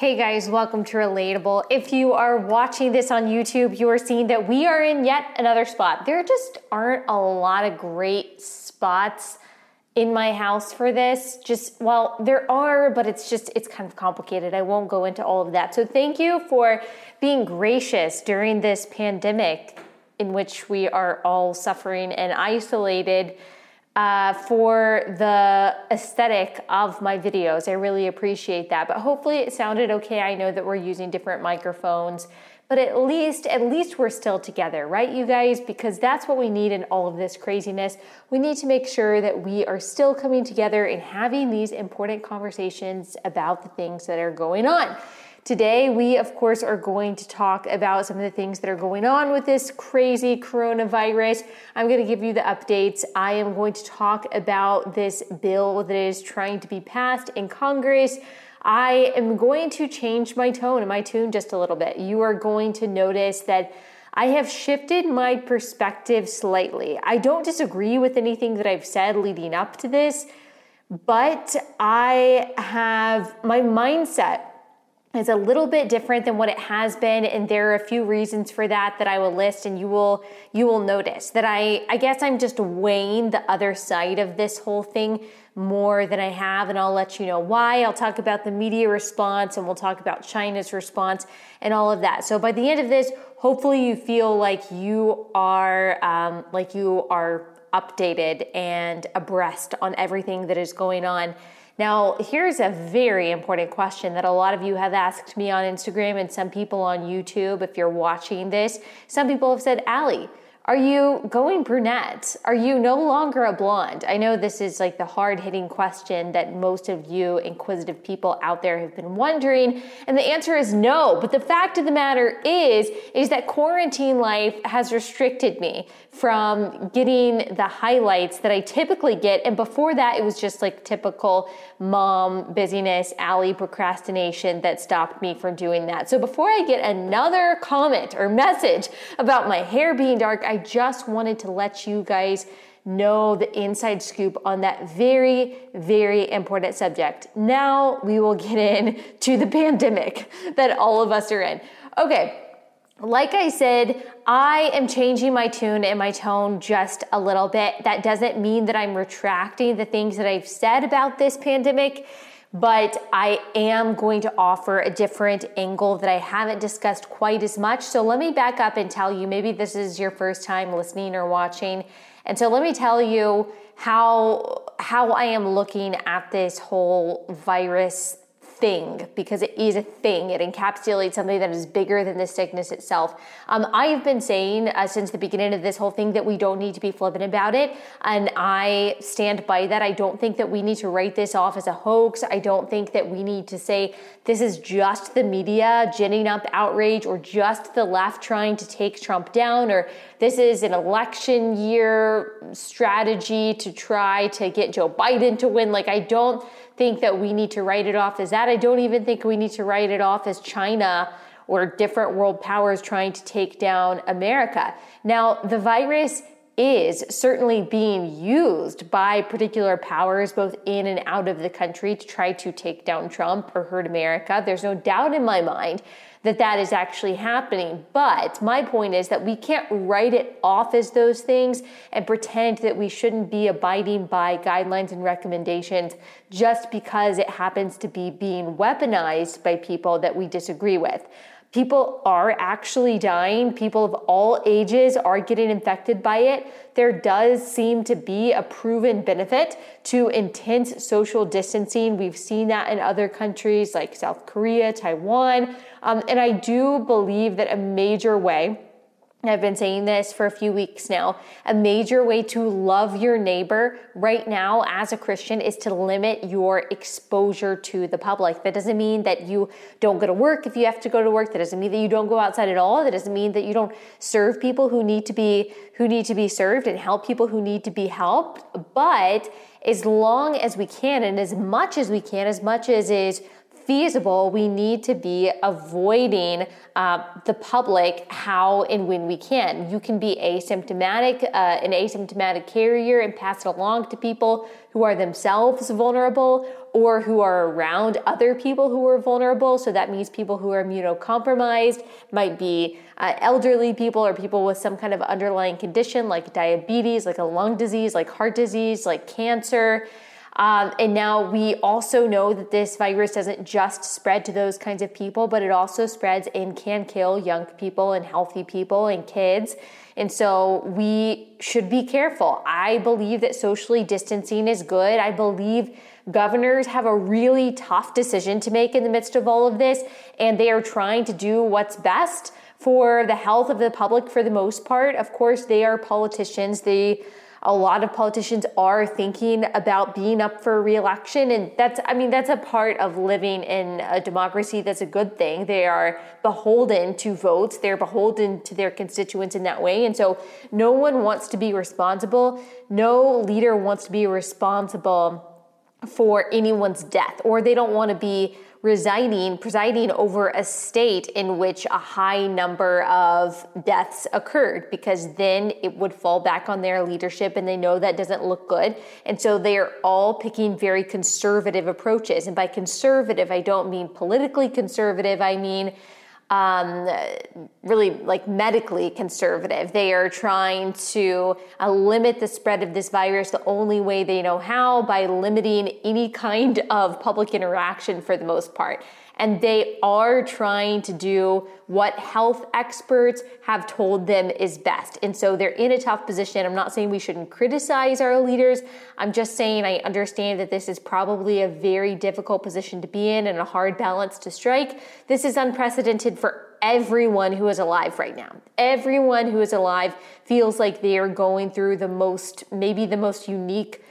Hey guys, welcome to Relatable. If you are watching this on YouTube, you are seeing that we are in yet another spot. There just aren't a lot of great spots in my house for this. Just, well, there are, but it's just, it's kind of complicated. I won't go into all of that. So thank you for being gracious during this pandemic in which we are all suffering and isolated uh, for the aesthetic of my videos. I really appreciate that. But hopefully it sounded okay. I know that we're using different microphones, but at least at least we're still together, right you guys? Because that's what we need in all of this craziness. We need to make sure that we are still coming together and having these important conversations about the things that are going on. Today, we of course are going to talk about some of the things that are going on with this crazy coronavirus. I'm going to give you the updates. I am going to talk about this bill that is trying to be passed in Congress. I am going to change my tone and my tune just a little bit. You are going to notice that I have shifted my perspective slightly. I don't disagree with anything that I've said leading up to this, but I have my mindset is a little bit different than what it has been and there are a few reasons for that that I will list and you will you will notice that I I guess I'm just weighing the other side of this whole thing more than I have and I'll let you know why. I'll talk about the media response and we'll talk about China's response and all of that. So by the end of this, hopefully you feel like you are um, like you are updated and abreast on everything that is going on now, here's a very important question that a lot of you have asked me on Instagram and some people on YouTube. If you're watching this, some people have said, Allie, are you going brunette? Are you no longer a blonde? I know this is like the hard hitting question that most of you inquisitive people out there have been wondering. And the answer is no. But the fact of the matter is, is that quarantine life has restricted me from getting the highlights that I typically get. And before that, it was just like typical mom busyness, Allie procrastination that stopped me from doing that. So before I get another comment or message about my hair being dark, I just wanted to let you guys know the inside scoop on that very, very important subject. Now we will get in to the pandemic that all of us are in. Okay. Like I said, I am changing my tune and my tone just a little bit. That doesn't mean that I'm retracting the things that I've said about this pandemic, but I am going to offer a different angle that I haven't discussed quite as much. So let me back up and tell you maybe this is your first time listening or watching. And so let me tell you how how I am looking at this whole virus thing because it is a thing. It encapsulates something that is bigger than the sickness itself. Um, I've been saying uh, since the beginning of this whole thing that we don't need to be flippant about it, and I stand by that. I don't think that we need to write this off as a hoax. I don't think that we need to say this is just the media ginning up outrage or just the left trying to take Trump down or this is an election year strategy to try to get Joe Biden to win. Like, I don't think that we need to write it off as that. I don't even think we need to write it off as China or different world powers trying to take down America. Now, the virus is certainly being used by particular powers both in and out of the country to try to take down Trump or hurt America. There's no doubt in my mind that that is actually happening. But my point is that we can't write it off as those things and pretend that we shouldn't be abiding by guidelines and recommendations just because it happens to be being weaponized by people that we disagree with. People are actually dying. People of all ages are getting infected by it. There does seem to be a proven benefit to intense social distancing. We've seen that in other countries like South Korea, Taiwan. Um, and I do believe that a major way I've been saying this for a few weeks now. A major way to love your neighbor right now as a Christian is to limit your exposure to the public. That doesn't mean that you don't go to work if you have to go to work. That doesn't mean that you don't go outside at all. That doesn't mean that you don't serve people who need to be who need to be served and help people who need to be helped. But as long as we can and as much as we can, as much as is feasible, we need to be avoiding uh, the public how and when we can. You can be asymptomatic, uh, an asymptomatic carrier, and pass it along to people who are themselves vulnerable, or who are around other people who are vulnerable. So that means people who are immunocompromised, might be uh, elderly people or people with some kind of underlying condition like diabetes, like a lung disease, like heart disease, like cancer. Um, and now we also know that this virus doesn't just spread to those kinds of people, but it also spreads and can kill young people and healthy people and kids. And so we should be careful. I believe that socially distancing is good. I believe governors have a really tough decision to make in the midst of all of this, and they are trying to do what's best for the health of the public for the most part. Of course, they are politicians. They a lot of politicians are thinking about being up for reelection. And that's i mean that's a part of living in a democracy that's a good thing. They are beholden to votes. They're beholden to their constituents in that way. And so no one wants to be responsible. No leader wants to be responsible for anyone's death or they don't want to be residing, presiding over a state in which a high number of deaths occurred because then it would fall back on their leadership and they know that doesn't look good. And so they are all picking very conservative approaches. And by conservative, I don't mean politically conservative, I mean um, really like medically conservative. They are trying to uh, limit the spread of this virus the only way they know how by limiting any kind of public interaction for the most part and they are trying to do what health experts have told them is best. And so they're in a tough position. I'm not saying we shouldn't criticize our leaders. I'm just saying I understand that this is probably a very difficult position to be in and a hard balance to strike. This is unprecedented for everyone who is alive right now. Everyone who is alive feels like they are going through the most, maybe the most unique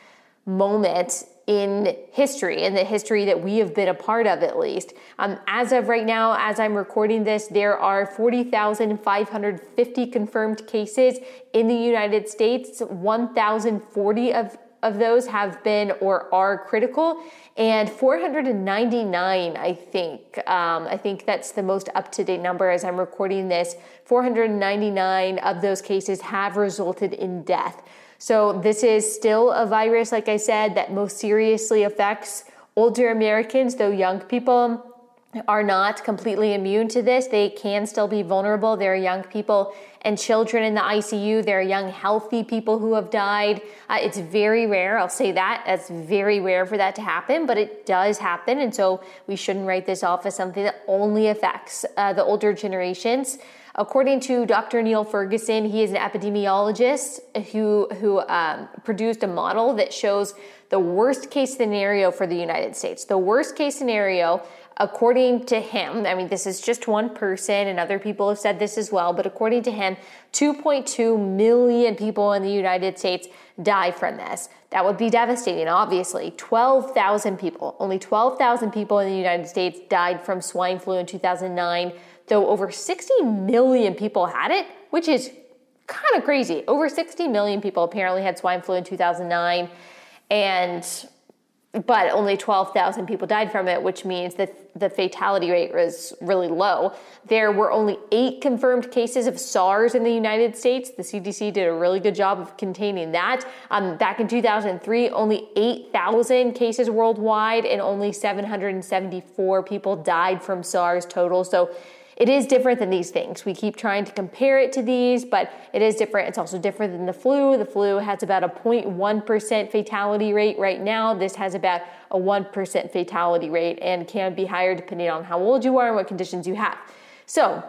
moment in history, in the history that we have been a part of at least. Um, as of right now, as I'm recording this, there are 40,550 confirmed cases in the United States. 1,040 of of those have been or are critical, and 499, I think. Um, I think that's the most up to date number as I'm recording this. 499 of those cases have resulted in death. So this is still a virus, like I said, that most seriously affects older Americans, though young people are not completely immune to this. They can still be vulnerable. There are young people and children in the ICU. There are young, healthy people who have died. Uh, it's very rare. I'll say that. It's very rare for that to happen, but it does happen. And so we shouldn't write this off as something that only affects uh, the older generations. According to Dr. Neil Ferguson, he is an epidemiologist who, who um, produced a model that shows the worst case scenario for the United States. The worst case scenario, according to him, I mean, this is just one person, and other people have said this as well, but according to him, 2.2 million people in the United States die from this. That would be devastating, obviously. 12,000 people, only 12,000 people in the United States died from swine flu in 2009 though over 60 million people had it, which is kind of crazy. Over 60 million people apparently had swine flu in 2009 and but only 12,000 people died from it, which means that the fatality rate was really low. There were only eight confirmed cases of SARS in the United States. The CDC did a really good job of containing that. Um, back in 2003, only 8,000 cases worldwide, and only 774 people died from SARS total. So it is different than these things. We keep trying to compare it to these, but it is different. It's also different than the flu. The flu has about a 0.1% fatality rate right now. This has about a 1% fatality rate and can be higher depending on how old you are and what conditions you have. So,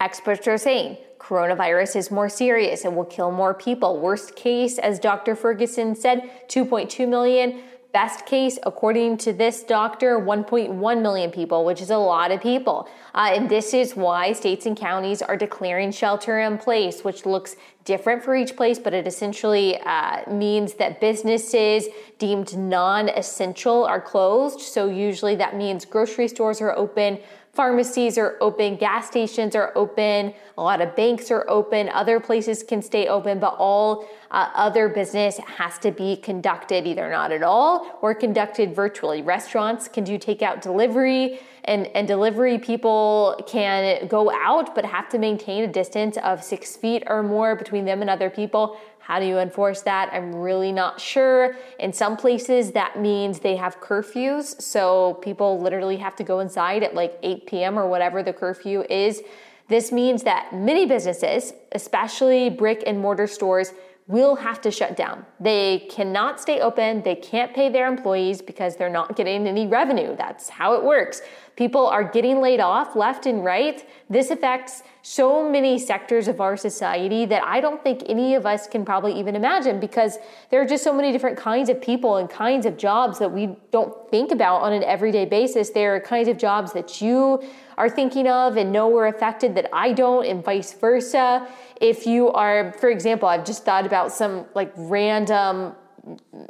experts are saying coronavirus is more serious and will kill more people. Worst case, as Dr. Ferguson said, 2.2 million. Best case, according to this doctor, 1.1 million people, which is a lot of people. Uh, and this is why states and counties are declaring shelter in place, which looks different for each place, but it essentially uh, means that businesses deemed non essential are closed. So usually that means grocery stores are open, Pharmacies are open, gas stations are open, a lot of banks are open, other places can stay open, but all uh, other business has to be conducted either not at all or conducted virtually. Restaurants can do takeout delivery and, and delivery people can go out but have to maintain a distance of six feet or more between them and other people. How do you enforce that? I'm really not sure. In some places, that means they have curfews. So people literally have to go inside at like 8 p.m. or whatever the curfew is. This means that many businesses, especially brick and mortar stores, will have to shut down. They cannot stay open. They can't pay their employees because they're not getting any revenue. That's how it works. People are getting laid off left and right. This affects so many sectors of our society that I don't think any of us can probably even imagine because there are just so many different kinds of people and kinds of jobs that we don't think about on an everyday basis. There are kinds of jobs that you are thinking of and know were affected that I don't, and vice versa. If you are, for example, I've just thought about some like random,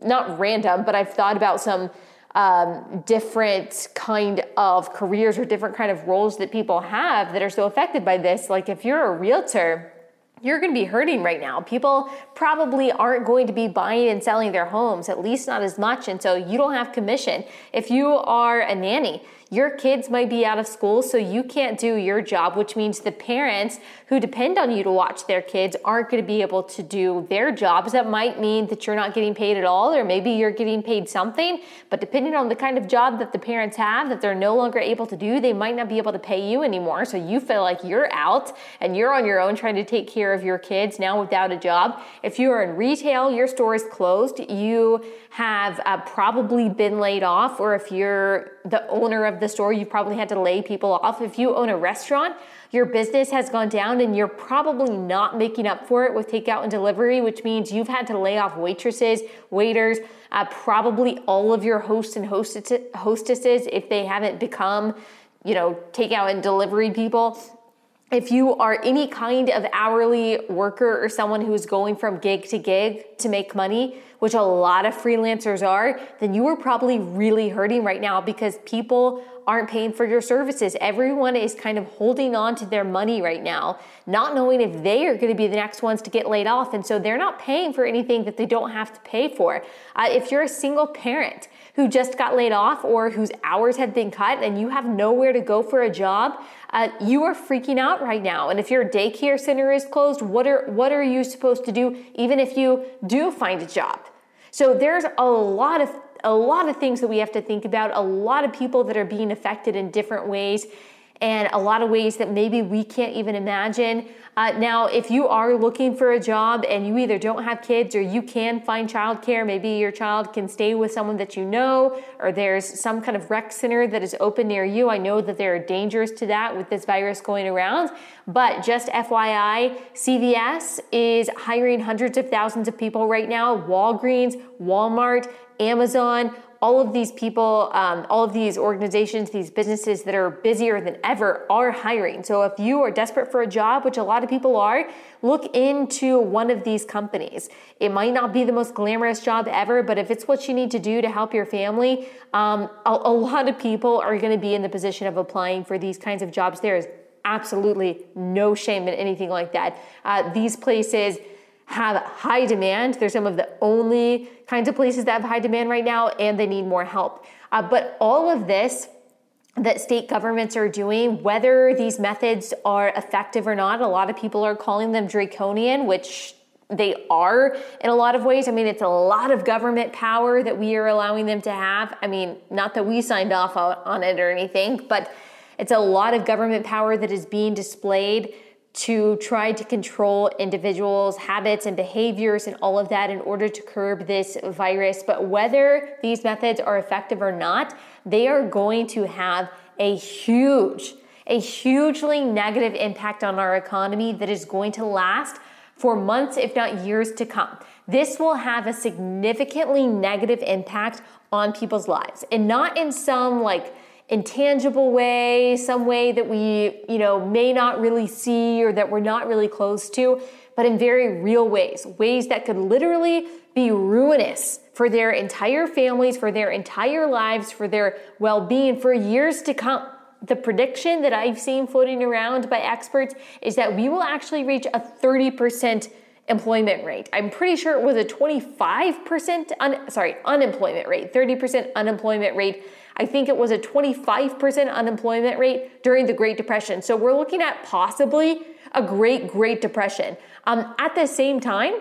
not random, but I've thought about some um, different kind of careers or different kind of roles that people have that are so affected by this. Like if you're a realtor, you're going to be hurting right now. People probably aren't going to be buying and selling their homes, at least not as much. And so you don't have commission. If you are a nanny, your kids might be out of school, so you can't do your job, which means the parents who depend on you to watch their kids aren't going to be able to do their jobs. That might mean that you're not getting paid at all, or maybe you're getting paid something, but depending on the kind of job that the parents have that they're no longer able to do, they might not be able to pay you anymore. So you feel like you're out and you're on your own trying to take care of your kids now without a job. If you are in retail, your store is closed, you have uh, probably been laid off, or if you're the owner of the store, you've probably had to lay people off. If you own a restaurant, your business has gone down and you're probably not making up for it with takeout and delivery, which means you've had to lay off waitresses, waiters, uh, probably all of your hosts and hostesses if they haven't become, you know, takeout and delivery people if you are any kind of hourly worker or someone who is going from gig to gig to make money, which a lot of freelancers are, then you are probably really hurting right now because people aren't paying for your services. Everyone is kind of holding on to their money right now, not knowing if they are going to be the next ones to get laid off. And so they're not paying for anything that they don't have to pay for. Uh, if you're a single parent who just got laid off or whose hours have been cut and you have nowhere to go for a job, uh, you are freaking out right now. And if your daycare center is closed, what are, what are you supposed to do even if you do find a job? So there's a lot of a lot of things that we have to think about, a lot of people that are being affected in different ways and a lot of ways that maybe we can't even imagine. Uh, now, if you are looking for a job and you either don't have kids or you can find childcare, maybe your child can stay with someone that you know, or there's some kind of rec center that is open near you. I know that there are dangers to that with this virus going around, but just FYI, CVS is hiring hundreds of thousands of people right now. Walgreens, Walmart, Amazon, all of these people, um, all of these organizations, these businesses that are busier than ever are hiring. So if you are desperate for a job, which a lot of people are, look into one of these companies. It might not be the most glamorous job ever, but if it's what you need to do to help your family, um, a, a lot of people are going to be in the position of applying for these kinds of jobs. There is absolutely no shame in anything like that. Uh, these places have high demand. They're some of the only kinds of places that have high demand right now, and they need more help. Uh, but all of this that state governments are doing, whether these methods are effective or not, a lot of people are calling them draconian, which they are in a lot of ways. I mean, it's a lot of government power that we are allowing them to have. I mean, not that we signed off on it or anything, but it's a lot of government power that is being displayed to try to control individuals' habits and behaviors and all of that in order to curb this virus. But whether these methods are effective or not, they are going to have a huge, a hugely negative impact on our economy that is going to last for months, if not years to come. This will have a significantly negative impact on people's lives and not in some like intangible way, some way that we, you know, may not really see or that we're not really close to, but in very real ways, ways that could literally be ruinous for their entire families, for their entire lives, for their well-being for years to come. The prediction that I've seen floating around by experts is that we will actually reach a 30% employment rate. I'm pretty sure it was a 25% un, sorry, unemployment rate, 30% unemployment rate I think it was a 25% unemployment rate during the Great Depression. So we're looking at possibly a great, Great Depression. Um, at the same time,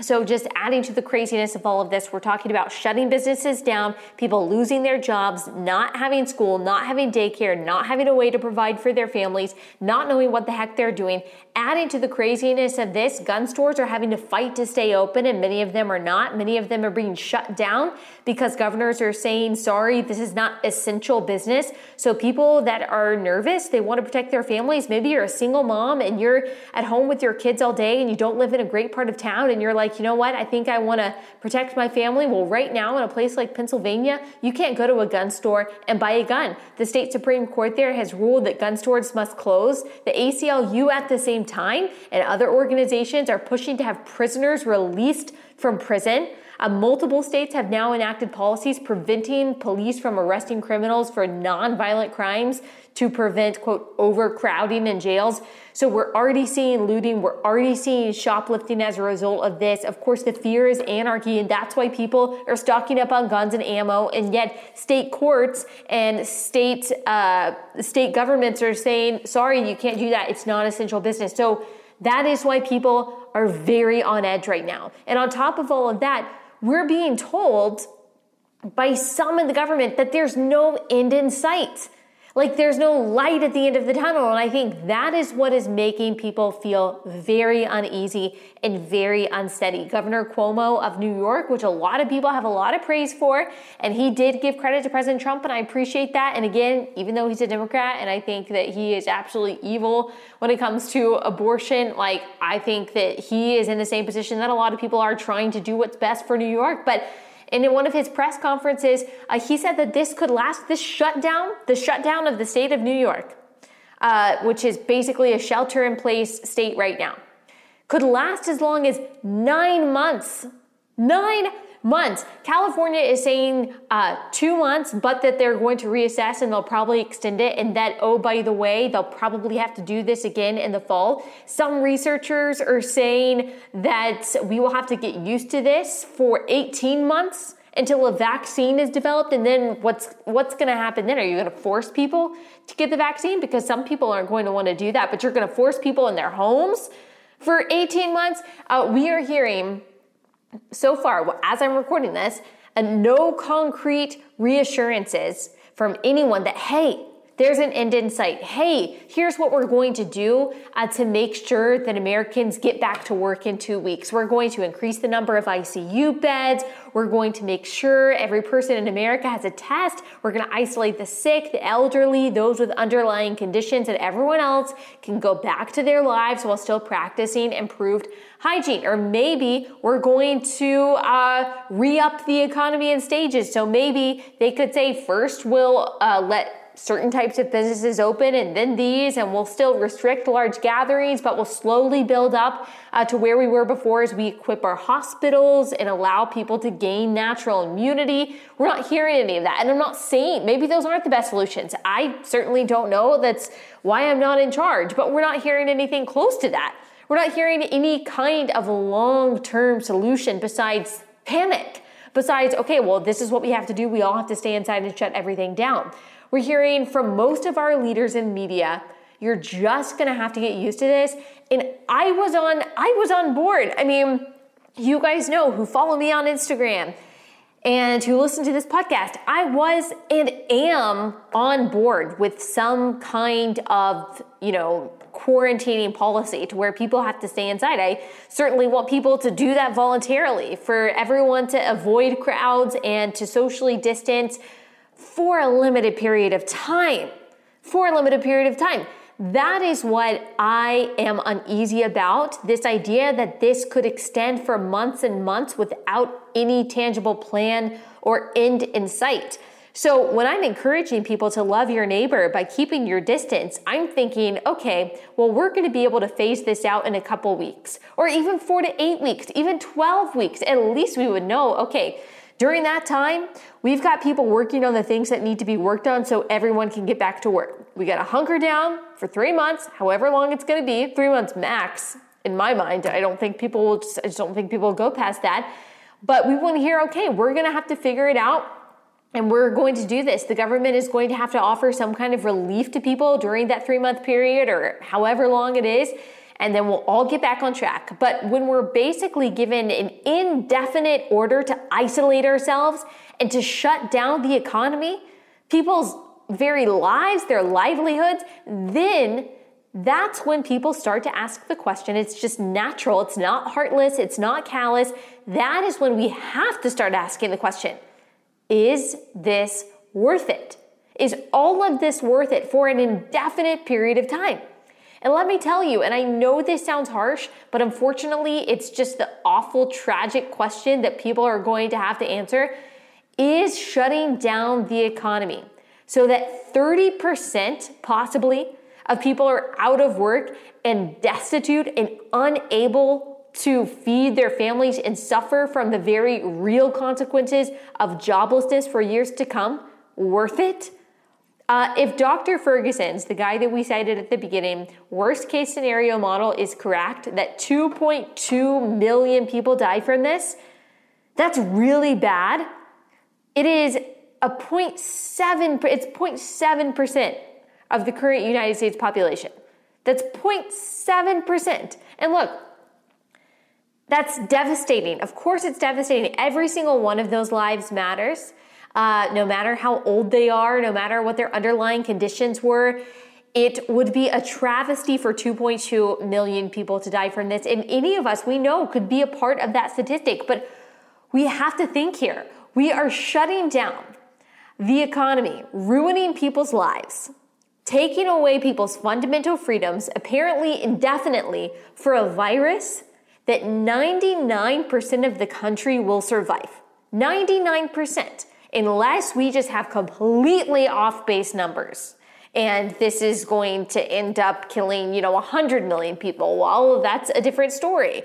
so, just adding to the craziness of all of this, we're talking about shutting businesses down, people losing their jobs, not having school, not having daycare, not having a way to provide for their families, not knowing what the heck they're doing. Adding to the craziness of this, gun stores are having to fight to stay open, and many of them are not. Many of them are being shut down because governors are saying, sorry, this is not essential business. So, people that are nervous, they want to protect their families. Maybe you're a single mom and you're at home with your kids all day and you don't live in a great part of town and you're like, you know what, I think I want to protect my family. Well, right now in a place like Pennsylvania, you can't go to a gun store and buy a gun. The state Supreme Court there has ruled that gun stores must close. The ACLU at the same time and other organizations are pushing to have prisoners released from prison. Uh, multiple states have now enacted policies preventing police from arresting criminals for nonviolent crimes to prevent, quote, overcrowding in jails. So we're already seeing looting, we're already seeing shoplifting as a result of this. Of course, the fear is anarchy, and that's why people are stocking up on guns and ammo. And yet, state courts and state uh, state governments are saying, "Sorry, you can't do that. It's non-essential business." So that is why people are very on edge right now. And on top of all of that, we're being told by some in the government that there's no end in sight. Like there's no light at the end of the tunnel. And I think that is what is making people feel very uneasy and very unsteady. Governor Cuomo of New York, which a lot of people have a lot of praise for, and he did give credit to President Trump, and I appreciate that. And again, even though he's a Democrat, and I think that he is absolutely evil when it comes to abortion, like I think that he is in the same position that a lot of people are trying to do what's best for New York. But and in one of his press conferences, uh, he said that this could last, this shutdown, the shutdown of the state of New York, uh, which is basically a shelter in place state right now, could last as long as nine months. Nine months. California is saying uh, two months, but that they're going to reassess and they'll probably extend it. And that, oh, by the way, they'll probably have to do this again in the fall. Some researchers are saying that we will have to get used to this for 18 months until a vaccine is developed and then what's what's going to happen then are you going to force people to get the vaccine because some people aren't going to want to do that but you're going to force people in their homes for 18 months uh, we are hearing so far, as I'm recording this, and no concrete reassurances from anyone that, hey, there's an end in sight. Hey, here's what we're going to do uh, to make sure that Americans get back to work in two weeks. We're going to increase the number of ICU beds. We're going to make sure every person in America has a test. We're going to isolate the sick, the elderly, those with underlying conditions, and everyone else can go back to their lives while still practicing improved hygiene. Or maybe we're going to uh, re up the economy in stages. So maybe they could say, first, we'll uh, let certain types of businesses open and then these, and we'll still restrict large gatherings, but we'll slowly build up uh, to where we were before as we equip our hospitals and allow people to gain natural immunity. We're not hearing any of that. And I'm not saying maybe those aren't the best solutions. I certainly don't know. That's why I'm not in charge, but we're not hearing anything close to that. We're not hearing any kind of long term solution besides panic. Besides, okay, well, this is what we have to do. We all have to stay inside and shut everything down. We're hearing from most of our leaders in media, you're just going to have to get used to this. And I was on I was on board. I mean, you guys know who follow me on Instagram and who listen to this podcast. I was and am on board with some kind of, you know, quarantining policy to where people have to stay inside. I certainly want people to do that voluntarily for everyone to avoid crowds and to socially distance for a limited period of time. For a limited period of time. That is what I am uneasy about. This idea that this could extend for months and months without any tangible plan or end in sight. So, when I'm encouraging people to love your neighbor by keeping your distance, I'm thinking, okay, well, we're going to be able to phase this out in a couple weeks, or even four to eight weeks, even 12 weeks. At least we would know, okay, during that time, we've got people working on the things that need to be worked on so everyone can get back to work. We got to hunker down for three months, however long it's going to be, three months max. In my mind, I don't think people will. Just, I just don't think people will go past that. But we want to hear, okay, we're going to have to figure it out and we're going to do this. The government is going to have to offer some kind of relief to people during that three month period or however long it is. And then we'll all get back on track. But when we're basically given an indefinite order to isolate ourselves and to shut down the economy, people's very lives, their livelihoods, then that's when people start to ask the question. It's just natural. It's not heartless. It's not callous. That is when we have to start asking the question is this worth it? Is all of this worth it for an indefinite period of time? And let me tell you, and I know this sounds harsh, but unfortunately, it's just the awful, tragic question that people are going to have to answer is shutting down the economy so that 30% possibly of people are out of work and destitute and unable to feed their families and suffer from the very real consequences of joblessness for years to come worth it? Uh, if Dr. Ferguson's, the guy that we cited at the beginning, worst case scenario model is correct, that 2.2 million people die from this, that's really bad. It is a 0.7, it's 0.7% of the current United States population. That's 0.7%. And look, that's devastating. Of course, it's devastating. Every single one of those lives matters. Uh, no matter how old they are, no matter what their underlying conditions were, it would be a travesty for 2.2 million people to die from this. And any of us we know could be a part of that statistic. But we have to think here. We are shutting down the economy, ruining people's lives, taking away people's fundamental freedoms, apparently indefinitely, for a virus that 99% of the country will survive. 99%, unless we just have completely off base numbers. And this is going to end up killing, you know, 100 million people. Well, that's a different story.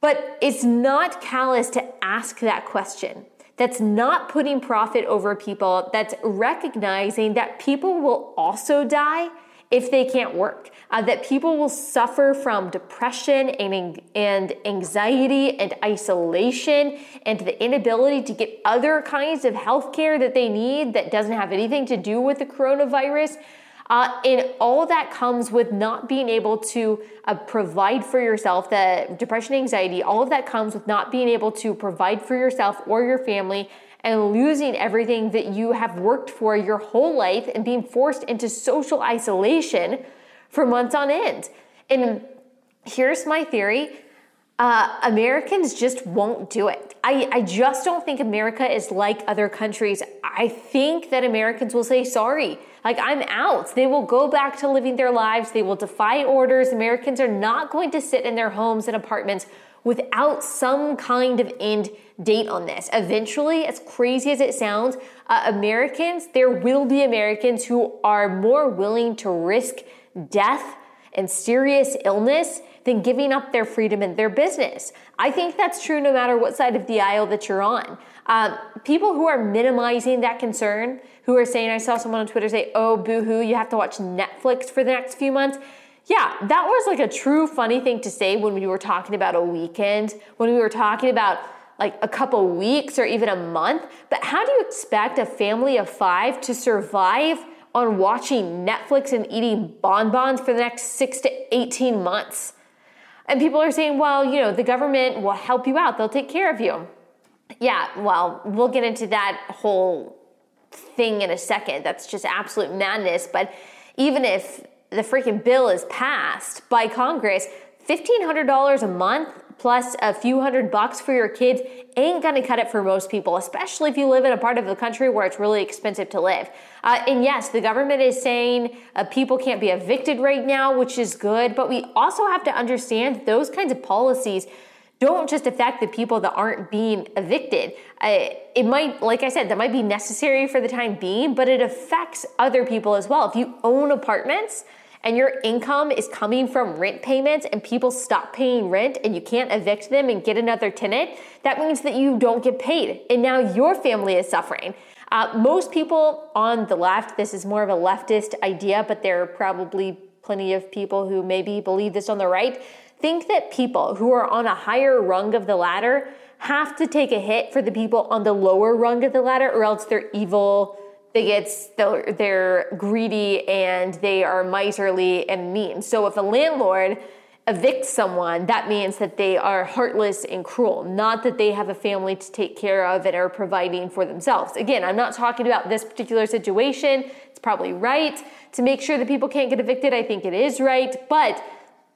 But it's not callous to ask that question. That's not putting profit over people. That's recognizing that people will also die if they can't work, uh, that people will suffer from depression and, and anxiety and isolation and the inability to get other kinds of health care that they need that doesn't have anything to do with the coronavirus. Uh, and all that comes with not being able to uh, provide for yourself, the depression, anxiety, all of that comes with not being able to provide for yourself or your family and losing everything that you have worked for your whole life and being forced into social isolation for months on end. And here's my theory uh, Americans just won't do it. I, I just don't think America is like other countries. I think that Americans will say, sorry, like I'm out. They will go back to living their lives. They will defy orders. Americans are not going to sit in their homes and apartments without some kind of end date on this. Eventually, as crazy as it sounds, uh, Americans, there will be Americans who are more willing to risk death and serious illness than giving up their freedom and their business. I think that's true no matter what side of the aisle that you're on. Uh, people who are minimizing that concern, who are saying, I saw someone on Twitter say, oh, boo hoo, you have to watch Netflix for the next few months. Yeah, that was like a true funny thing to say when we were talking about a weekend, when we were talking about like a couple weeks or even a month. But how do you expect a family of five to survive on watching Netflix and eating bonbons for the next six to 18 months? And people are saying, well, you know, the government will help you out, they'll take care of you. Yeah, well, we'll get into that whole thing in a second. That's just absolute madness. But even if the freaking bill is passed by Congress, $1,500 a month plus a few hundred bucks for your kids ain't gonna cut it for most people, especially if you live in a part of the country where it's really expensive to live. Uh, and yes, the government is saying uh, people can't be evicted right now, which is good, but we also have to understand those kinds of policies don't just affect the people that aren't being evicted. Uh, it might, like I said, that might be necessary for the time being, but it affects other people as well. If you own apartments, and your income is coming from rent payments and people stop paying rent and you can't evict them and get another tenant, that means that you don't get paid. And now your family is suffering. Uh, most people on the left, this is more of a leftist idea, but there are probably plenty of people who maybe believe this on the right, think that people who are on a higher rung of the ladder have to take a hit for the people on the lower rung of the ladder, or else they're evil bigots, they're, they're greedy, and they are miserly and mean. So if a landlord evicts someone, that means that they are heartless and cruel, not that they have a family to take care of and are providing for themselves. Again, I'm not talking about this particular situation. It's probably right to make sure that people can't get evicted. I think it is right, but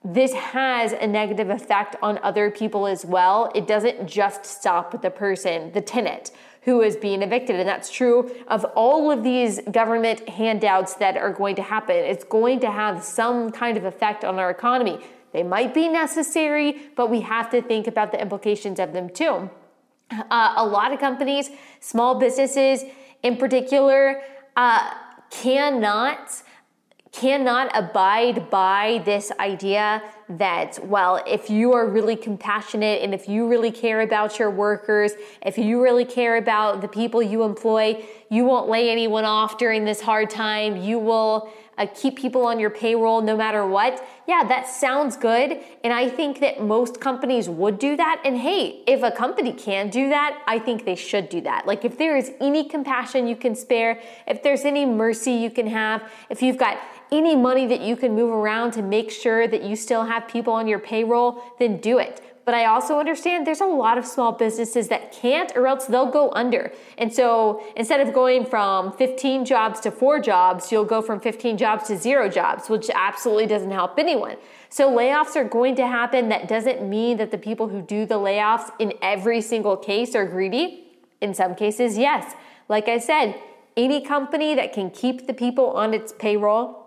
this has a negative effect on other people as well. It doesn't just stop with the person, the tenant who is being evicted. And that's true of all of these government handouts that are going to happen. It's going to have some kind of effect on our economy. They might be necessary, but we have to think about the implications of them too. Uh, a lot of companies, small businesses in particular, uh, cannot cannot abide by this idea that, well, if you are really compassionate and if you really care about your workers, if you really care about the people you employ, you won't lay anyone off during this hard time. You will uh, keep people on your payroll no matter what. Yeah, that sounds good. And I think that most companies would do that. And hey, if a company can do that, I think they should do that. Like if there is any compassion you can spare, if there's any mercy you can have, if you've got any money that you can move around to make sure that you still have people on your payroll, then do it. But I also understand there's a lot of small businesses that can't or else they'll go under. And so instead of going from 15 jobs to four jobs, you'll go from 15 jobs to zero jobs, which absolutely doesn't help anyone. So layoffs are going to happen. That doesn't mean that the people who do the layoffs in every single case are greedy. In some cases, yes. Like I said, any company that can keep the people on its payroll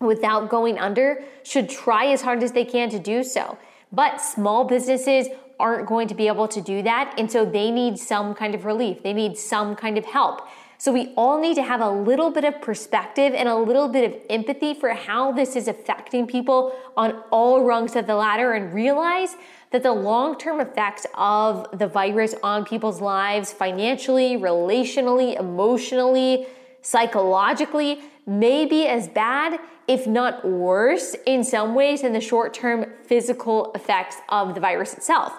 without going under should try as hard as they can to do so. But small businesses aren't going to be able to do that. And so they need some kind of relief. They need some kind of help. So we all need to have a little bit of perspective and a little bit of empathy for how this is affecting people on all rungs of the ladder and realize that the long term effects of the virus on people's lives, financially, relationally, emotionally, psychologically, may be as bad, if not worse, in some ways than the short term physical effects of the virus itself.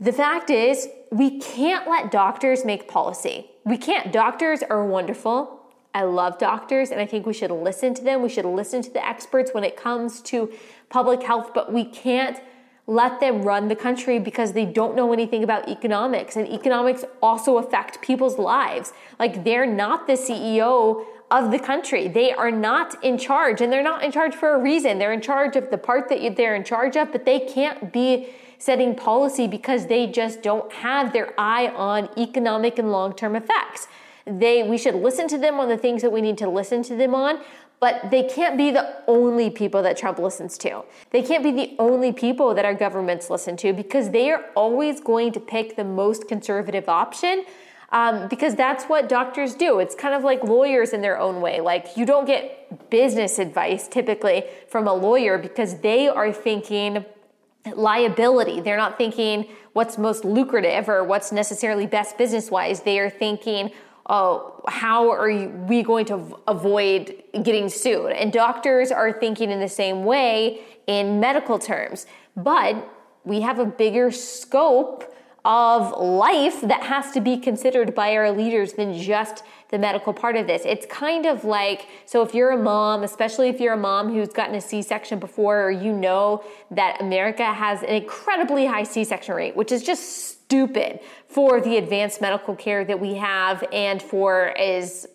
The fact is, we can't let doctors make policy. We can't. Doctors are wonderful. I love doctors and I think we should listen to them. We should listen to the experts when it comes to public health, but we can't let them run the country because they don't know anything about economics. And economics also affect people's lives. Like they're not the CEO of the country. They are not in charge, and they're not in charge for a reason. They're in charge of the part that they're in charge of, but they can't be setting policy because they just don't have their eye on economic and long-term effects. They we should listen to them on the things that we need to listen to them on, but they can't be the only people that Trump listens to. They can't be the only people that our governments listen to because they are always going to pick the most conservative option um, because that's what doctors do. It's kind of like lawyers in their own way. Like you don't get business advice typically from a lawyer because they are thinking liability. They're not thinking what's most lucrative or what's necessarily best business wise. They are thinking, oh, how are we going to avoid getting sued? And doctors are thinking in the same way in medical terms. But we have a bigger scope of life that has to be considered by our leaders than just the medical part of this. It's kind of like so if you're a mom, especially if you're a mom who's gotten a C-section before or you know that America has an incredibly high C-section rate, which is just stupid for the advanced medical care that we have and for as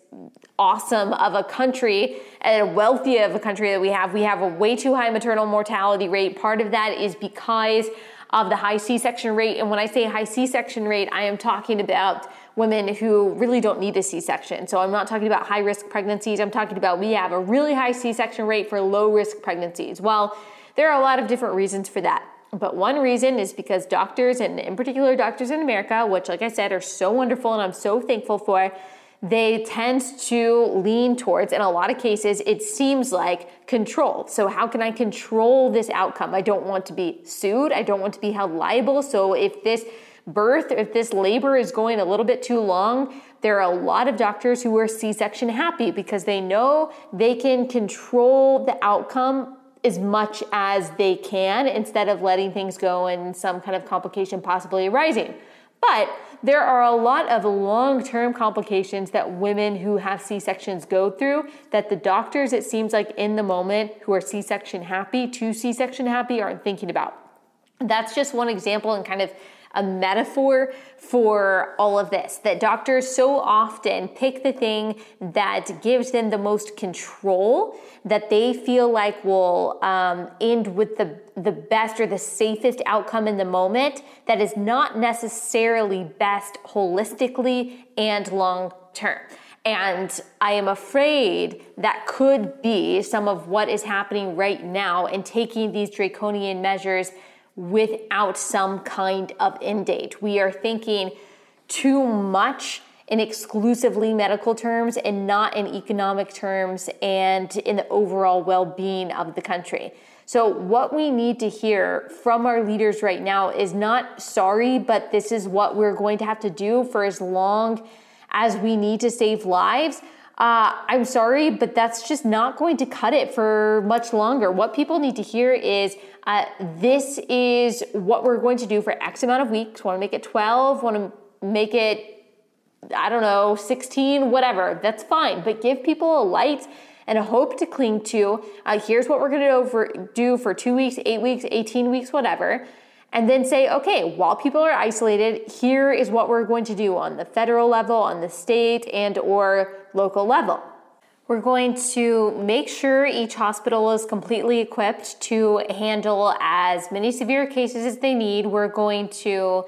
awesome of a country and wealthy of a country that we have. We have a way too high maternal mortality rate. Part of that is because of the high C-section rate. And when I say high C-section rate, I am talking about women who really don't need a C-section. So I'm not talking about high risk pregnancies. I'm talking about we have a really high C-section rate for low risk pregnancies. Well, there are a lot of different reasons for that. But one reason is because doctors, and in particular doctors in America, which, like I said, are so wonderful and I'm so thankful for, they tend to lean towards, in a lot of cases, it seems like control. So, how can I control this outcome? I don't want to be sued, I don't want to be held liable. So, if this birth, if this labor is going a little bit too long, there are a lot of doctors who are C section happy because they know they can control the outcome as much as they can instead of letting things go and some kind of complication possibly arising. But there are a lot of long term complications that women who have C sections go through that the doctors, it seems like in the moment, who are C section happy, to C section happy, aren't thinking about. That's just one example and kind of a metaphor for all of this. That doctors so often pick the thing that gives them the most control that they feel like will um, end with the, the best or the safest outcome in the moment that is not necessarily best holistically and long term. And I am afraid that could be some of what is happening right now in taking these draconian measures without some kind of end date. We are thinking too much in exclusively medical terms and not in economic terms and in the overall well being of the country. So, what we need to hear from our leaders right now is not sorry, but this is what we're going to have to do for as long as we need to save lives. Uh, I'm sorry, but that's just not going to cut it for much longer. What people need to hear is uh, this is what we're going to do for X amount of weeks. Want to make it 12, want to make it, I don't know, 16, whatever. That's fine. But give people a light and a hope to cling to. Uh, here's what we're going to do for two weeks, eight weeks, 18 weeks, whatever. And then say, okay, while people are isolated, here is what we're going to do on the federal level, on the state and or local level. We're going to make sure each hospital is completely equipped to handle as many severe cases as they need. We're going to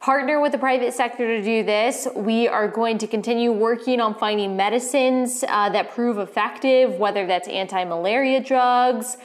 partner with the private sector to do this. We are going to continue working on finding medicines uh, that prove effective, whether that's anti malaria drugs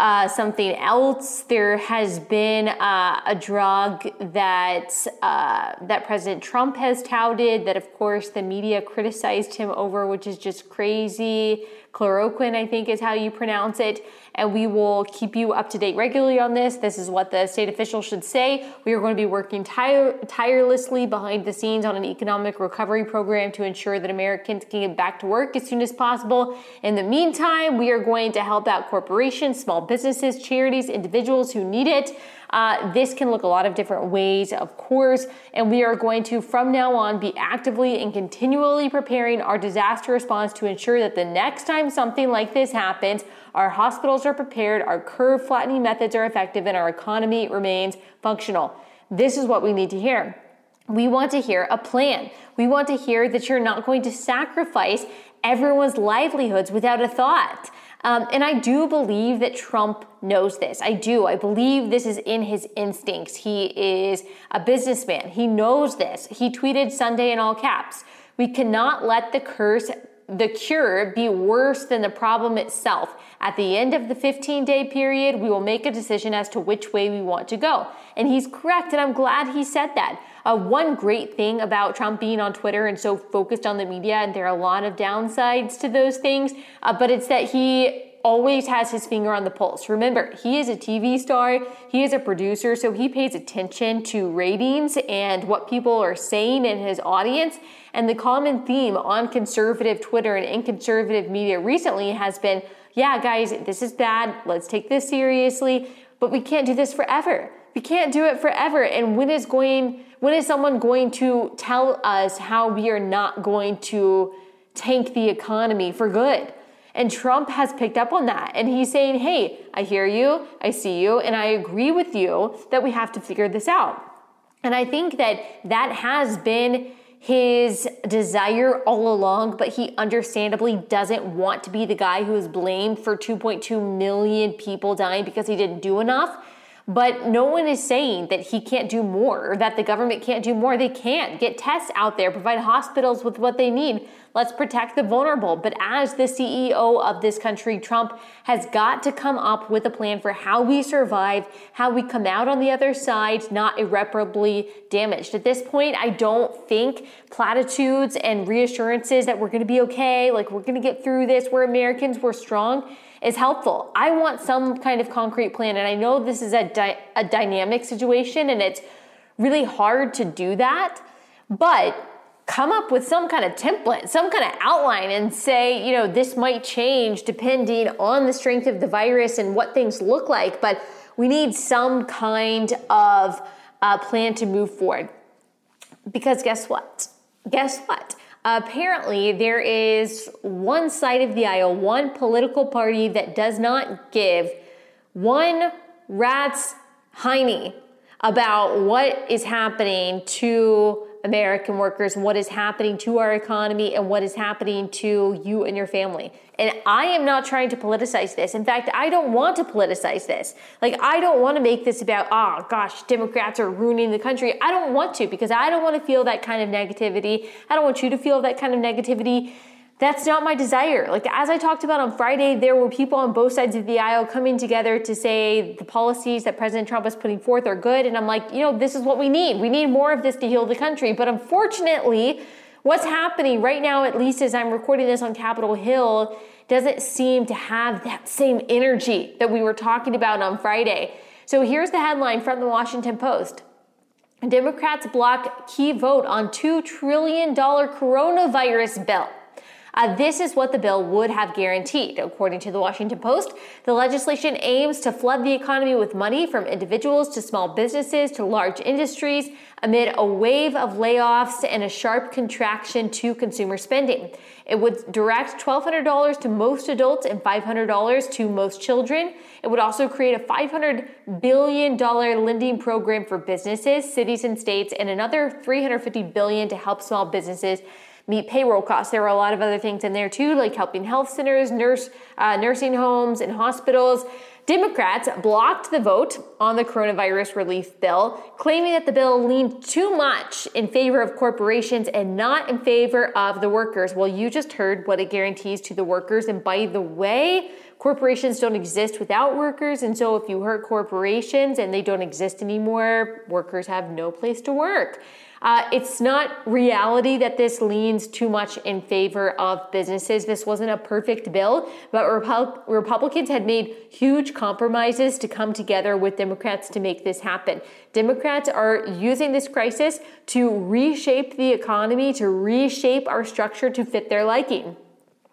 uh, something else. There has been uh, a drug that uh, that President Trump has touted that, of course, the media criticized him over, which is just crazy. Chloroquine, I think, is how you pronounce it and we will keep you up to date regularly on this. This is what the state officials should say. We are going to be working tire- tirelessly behind the scenes on an economic recovery program to ensure that Americans can get back to work as soon as possible. In the meantime, we are going to help out corporations, small businesses, charities, individuals who need it. Uh, this can look a lot of different ways, of course, and we are going to, from now on, be actively and continually preparing our disaster response to ensure that the next time something like this happens, our hospitals are prepared, our curve flattening methods are effective, and our economy remains functional. This is what we need to hear. We want to hear a plan. We want to hear that you're not going to sacrifice everyone's livelihoods without a thought. Um, and I do believe that Trump knows this. I do. I believe this is in his instincts. He is a businessman. He knows this. He tweeted Sunday in all caps. We cannot let the curse the cure be worse than the problem itself. At the end of the 15 day period, we will make a decision as to which way we want to go. And he's correct, and I'm glad he said that. Uh, one great thing about Trump being on Twitter and so focused on the media, and there are a lot of downsides to those things, uh, but it's that he always has his finger on the pulse. Remember, he is a TV star, he is a producer, so he pays attention to ratings and what people are saying in his audience. And the common theme on conservative Twitter and in conservative media recently has been yeah, guys, this is bad. Let's take this seriously, but we can't do this forever. We can't do it forever. And when is going when is someone going to tell us how we are not going to tank the economy for good? And Trump has picked up on that. And he's saying, hey, I hear you, I see you, and I agree with you that we have to figure this out. And I think that that has been his desire all along, but he understandably doesn't want to be the guy who is blamed for 2.2 million people dying because he didn't do enough. But no one is saying that he can't do more, or that the government can't do more. They can't. Get tests out there, provide hospitals with what they need. Let's protect the vulnerable. But as the CEO of this country, Trump has got to come up with a plan for how we survive, how we come out on the other side, not irreparably damaged. At this point, I don't think platitudes and reassurances that we're going to be okay, like we're going to get through this, we're Americans, we're strong is helpful. I want some kind of concrete plan, and I know this is a, di- a dynamic situation and it's really hard to do that, but come up with some kind of template, some kind of outline, and say, you know, this might change depending on the strength of the virus and what things look like, but we need some kind of uh, plan to move forward. Because guess what? Guess what? Apparently, there is one side of the aisle, one political party that does not give one rat's hiney about what is happening to American workers, what is happening to our economy, and what is happening to you and your family. And I am not trying to politicize this. In fact, I don't want to politicize this. Like, I don't want to make this about, oh gosh, Democrats are ruining the country. I don't want to because I don't want to feel that kind of negativity. I don't want you to feel that kind of negativity. That's not my desire. Like, as I talked about on Friday, there were people on both sides of the aisle coming together to say the policies that President Trump is putting forth are good. And I'm like, you know, this is what we need. We need more of this to heal the country. But unfortunately, what's happening right now, at least as I'm recording this on Capitol Hill, doesn't seem to have that same energy that we were talking about on Friday. So here's the headline from the Washington Post. Democrats block key vote on $2 trillion coronavirus bill. Uh, this is what the bill would have guaranteed. According to the Washington Post, the legislation aims to flood the economy with money from individuals to small businesses to large industries amid a wave of layoffs and a sharp contraction to consumer spending. It would direct $1,200 to most adults and $500 to most children. It would also create a $500 billion lending program for businesses, cities, and states, and another $350 billion to help small businesses meet payroll costs. There were a lot of other things in there too, like helping health centers, nurse, uh, nursing homes, and hospitals. Democrats blocked the vote on the coronavirus relief bill, claiming that the bill leaned too much in favor of corporations and not in favor of the workers. Well, you just heard what it guarantees to the workers. And by the way, corporations don't exist without workers. And so if you hurt corporations and they don't exist anymore, workers have no place to work. Uh, it's not reality that this leans too much in favor of businesses. This wasn't a perfect bill, but Repu- Republicans had made huge compromises to come together with Democrats to make this happen. Democrats are using this crisis to reshape the economy, to reshape our structure to fit their liking.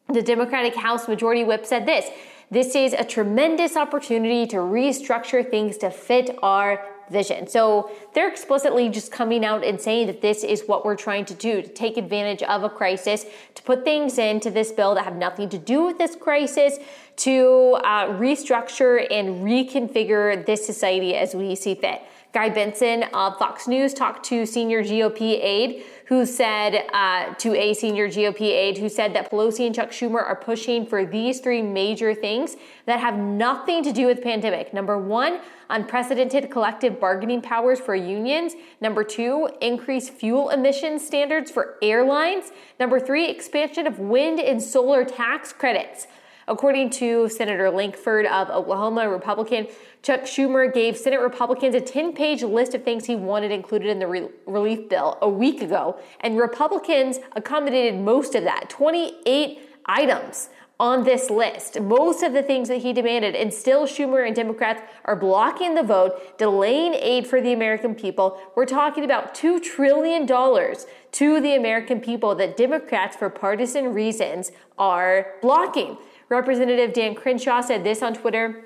The Democratic House Majority Whip said this. This is a tremendous opportunity to restructure things to fit our vision. So they're explicitly just coming out and saying that this is what we're trying to do to take advantage of a crisis, to put things into this bill that have nothing to do with this crisis, to uh, restructure and reconfigure this society as we see fit. Guy Benson of Fox News talked to senior GOP aide who said uh, to a senior GOP aide who said that Pelosi and Chuck Schumer are pushing for these three major things that have nothing to do with pandemic. Number one, unprecedented collective bargaining powers for unions. Number two, increased fuel emissions standards for airlines. Number three, expansion of wind and solar tax credits. According to Senator Lankford of Oklahoma, Republican, Chuck Schumer gave Senate Republicans a 10 page list of things he wanted included in the re- relief bill a week ago, and Republicans accommodated most of that 28 items on this list. Most of the things that he demanded, and still Schumer and Democrats are blocking the vote, delaying aid for the American people. We're talking about $2 trillion to the American people that Democrats, for partisan reasons, are blocking. Representative Dan Crenshaw said this on Twitter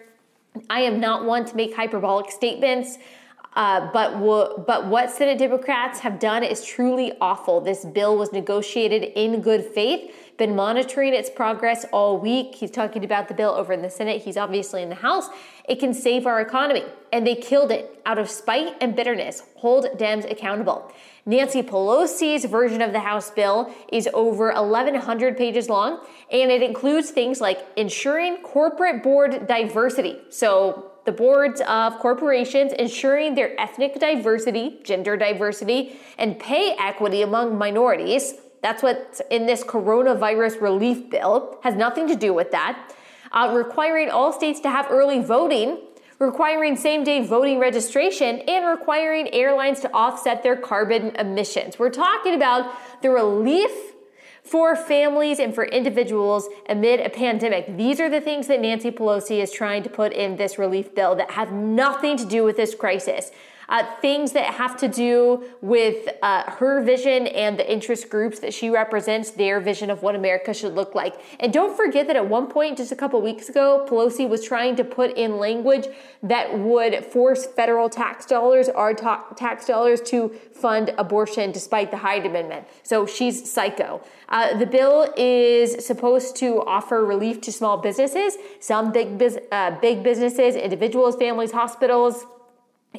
I am not one to make hyperbolic statements. Uh, but, w- but what Senate Democrats have done is truly awful. This bill was negotiated in good faith been monitoring its progress all week. He's talking about the bill over in the Senate. He's obviously in the House. It can save our economy. And they killed it out of spite and bitterness. Hold Dems accountable. Nancy Pelosi's version of the House bill is over 1,100 pages long, and it includes things like ensuring corporate board diversity. So, the boards of corporations ensuring their ethnic diversity, gender diversity, and pay equity among minorities. That's what's in this coronavirus relief bill, has nothing to do with that. Uh, requiring all states to have early voting, requiring same day voting registration, and requiring airlines to offset their carbon emissions. We're talking about the relief for families and for individuals amid a pandemic. These are the things that Nancy Pelosi is trying to put in this relief bill that have nothing to do with this crisis. Uh, things that have to do with uh, her vision and the interest groups that she represents, their vision of what America should look like. And don't forget that at one point, just a couple weeks ago, Pelosi was trying to put in language that would force federal tax dollars, our ta- tax dollars, to fund abortion despite the Hyde Amendment. So she's psycho. Uh, the bill is supposed to offer relief to small businesses, some big, uh, big businesses, individuals, families, hospitals,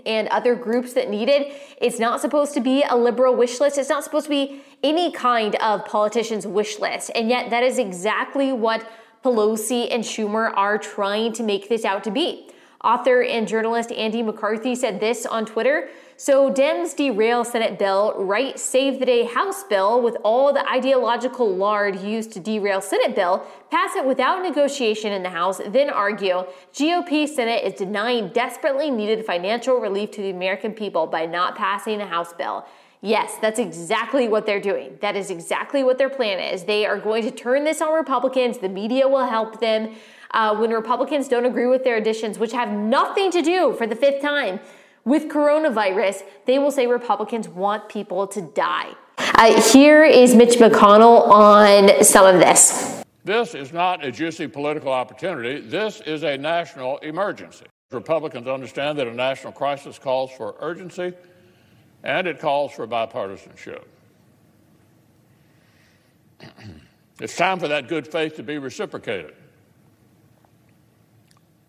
and other groups that need it. It's not supposed to be a liberal wish list. It's not supposed to be any kind of politician's wish list. And yet, that is exactly what Pelosi and Schumer are trying to make this out to be. Author and journalist Andy McCarthy said this on Twitter. So Dems derail Senate bill, write save the day House bill with all the ideological lard used to derail Senate bill, pass it without negotiation in the House, then argue GOP Senate is denying desperately needed financial relief to the American people by not passing a House bill. Yes, that's exactly what they're doing. That is exactly what their plan is. They are going to turn this on Republicans. The media will help them. Uh, when Republicans don't agree with their additions, which have nothing to do, for the fifth time, with coronavirus, they will say Republicans want people to die. Uh, here is Mitch McConnell on some of this. This is not a juicy political opportunity. This is a national emergency. Republicans understand that a national crisis calls for urgency and it calls for bipartisanship. it's time for that good faith to be reciprocated.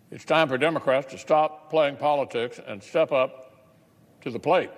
It's time for Democrats to stop playing politics and step up to the plate.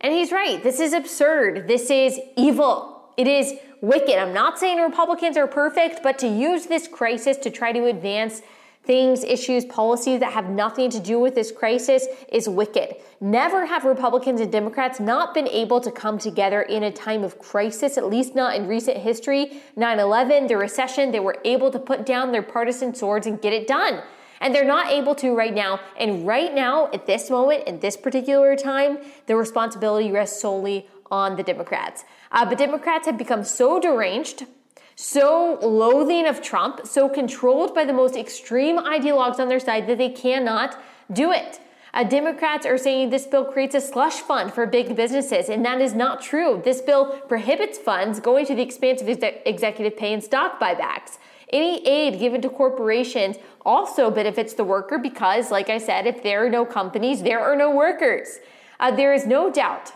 And he's right. This is absurd. This is evil. It is wicked. I'm not saying Republicans are perfect, but to use this crisis to try to advance things, issues, policies that have nothing to do with this crisis is wicked. Never have Republicans and Democrats not been able to come together in a time of crisis, at least not in recent history. 9 11, the recession, they were able to put down their partisan swords and get it done. And they're not able to right now. And right now, at this moment, in this particular time, the responsibility rests solely on the Democrats. Uh, but Democrats have become so deranged, so loathing of Trump, so controlled by the most extreme ideologues on their side that they cannot do it. Uh, Democrats are saying this bill creates a slush fund for big businesses, and that is not true. This bill prohibits funds going to the expense of ex- executive pay and stock buybacks. Any aid given to corporations also benefits the worker because, like I said, if there are no companies, there are no workers. Uh, there is no doubt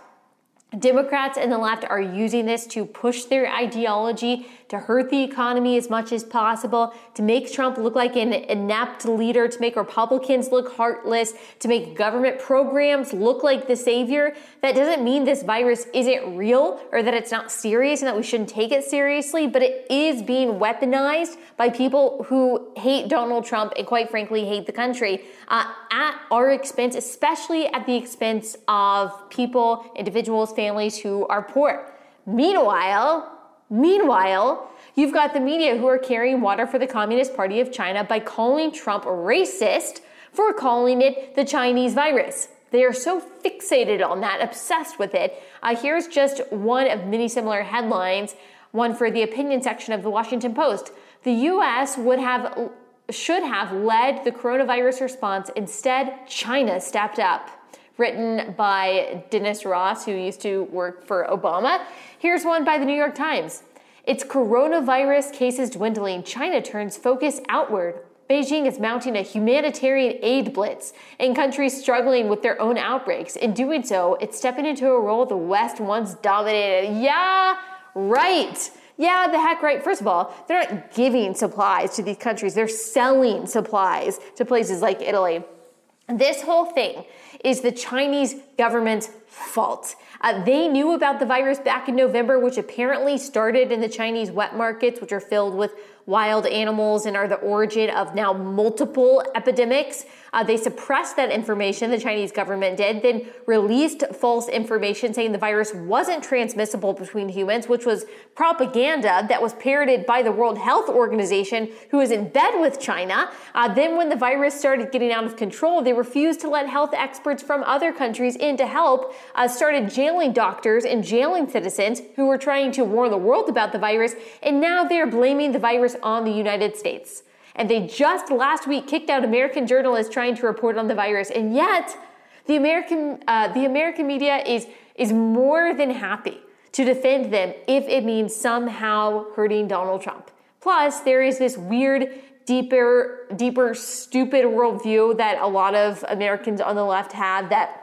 Democrats and the left are using this to push their ideology to hurt the economy as much as possible, to make Trump look like an inept leader, to make Republicans look heartless, to make government programs look like the savior. That doesn't mean this virus isn't real or that it's not serious and that we shouldn't take it seriously, but it is being weaponized by people who hate Donald Trump and, quite frankly, hate the country uh, at our expense, especially at the expense of people, individuals, families who are poor. Meanwhile, Meanwhile, you've got the media who are carrying water for the Communist Party of China by calling Trump racist for calling it the Chinese virus. They are so fixated on that, obsessed with it. Uh, here's just one of many similar headlines, one for the opinion section of the Washington Post. The U.S. would have should have led the coronavirus response. Instead, China stepped up. Written by Dennis Ross, who used to work for Obama. Here's one by the New York Times. Its coronavirus cases dwindling, China turns focus outward. Beijing is mounting a humanitarian aid blitz in countries struggling with their own outbreaks. In doing so, it's stepping into a role the West once dominated. Yeah, right. Yeah, the heck right. First of all, they're not giving supplies to these countries, they're selling supplies to places like Italy. This whole thing is the Chinese government's fault. Uh, they knew about the virus back in November, which apparently started in the Chinese wet markets, which are filled with wild animals and are the origin of now multiple epidemics. Uh, they suppressed that information, the Chinese government did, then released false information saying the virus wasn't transmissible between humans, which was propaganda that was parroted by the World Health Organization, who is in bed with China. Uh, then, when the virus started getting out of control, they refused to let health experts from other countries in to help, uh, started jailing doctors and jailing citizens who were trying to warn the world about the virus, and now they're blaming the virus on the United States. And they just last week kicked out American journalists trying to report on the virus. And yet, The American, uh, the American media is, is more than happy to defend them if it means somehow hurting Donald Trump. Plus, there is this weird, deeper, deeper, stupid worldview that a lot of Americans on the left have that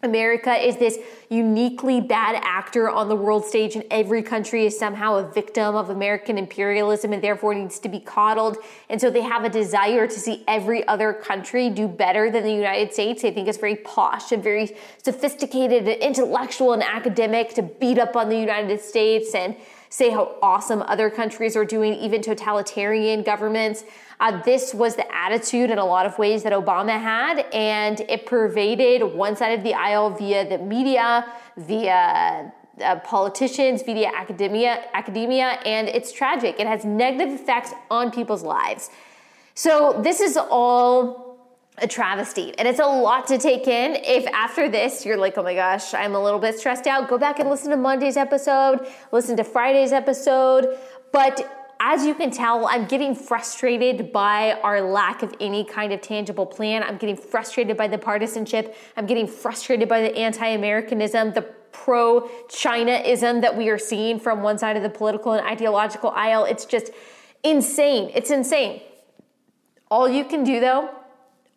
America is this uniquely bad actor on the world stage, and every country is somehow a victim of American imperialism and therefore needs to be coddled. And so they have a desire to see every other country do better than the United States. They think it's very posh and very sophisticated and intellectual and academic to beat up on the United States and say how awesome other countries are doing, even totalitarian governments. Uh, this was the attitude in a lot of ways that Obama had, and it pervaded one side of the aisle via the media, via uh, politicians, via academia, academia, and it's tragic. It has negative effects on people's lives. So this is all a travesty and it's a lot to take in if after this you're like oh my gosh i'm a little bit stressed out go back and listen to monday's episode listen to friday's episode but as you can tell, I'm getting frustrated by our lack of any kind of tangible plan. I'm getting frustrated by the partisanship. I'm getting frustrated by the anti Americanism, the pro Chinaism that we are seeing from one side of the political and ideological aisle. It's just insane. It's insane. All you can do, though,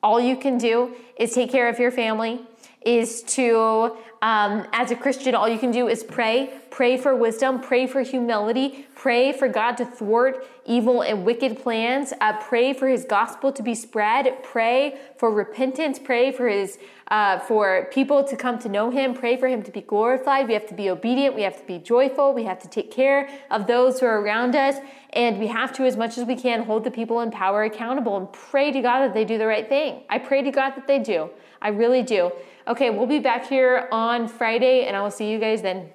all you can do is take care of your family, is to, um, as a Christian, all you can do is pray. Pray for wisdom, pray for humility, pray for God to thwart evil and wicked plans. Uh, pray for His gospel to be spread. Pray for repentance. Pray for His uh, for people to come to know Him. Pray for Him to be glorified. We have to be obedient. We have to be joyful. We have to take care of those who are around us, and we have to, as much as we can, hold the people in power accountable and pray to God that they do the right thing. I pray to God that they do. I really do. Okay, we'll be back here on Friday, and I will see you guys then.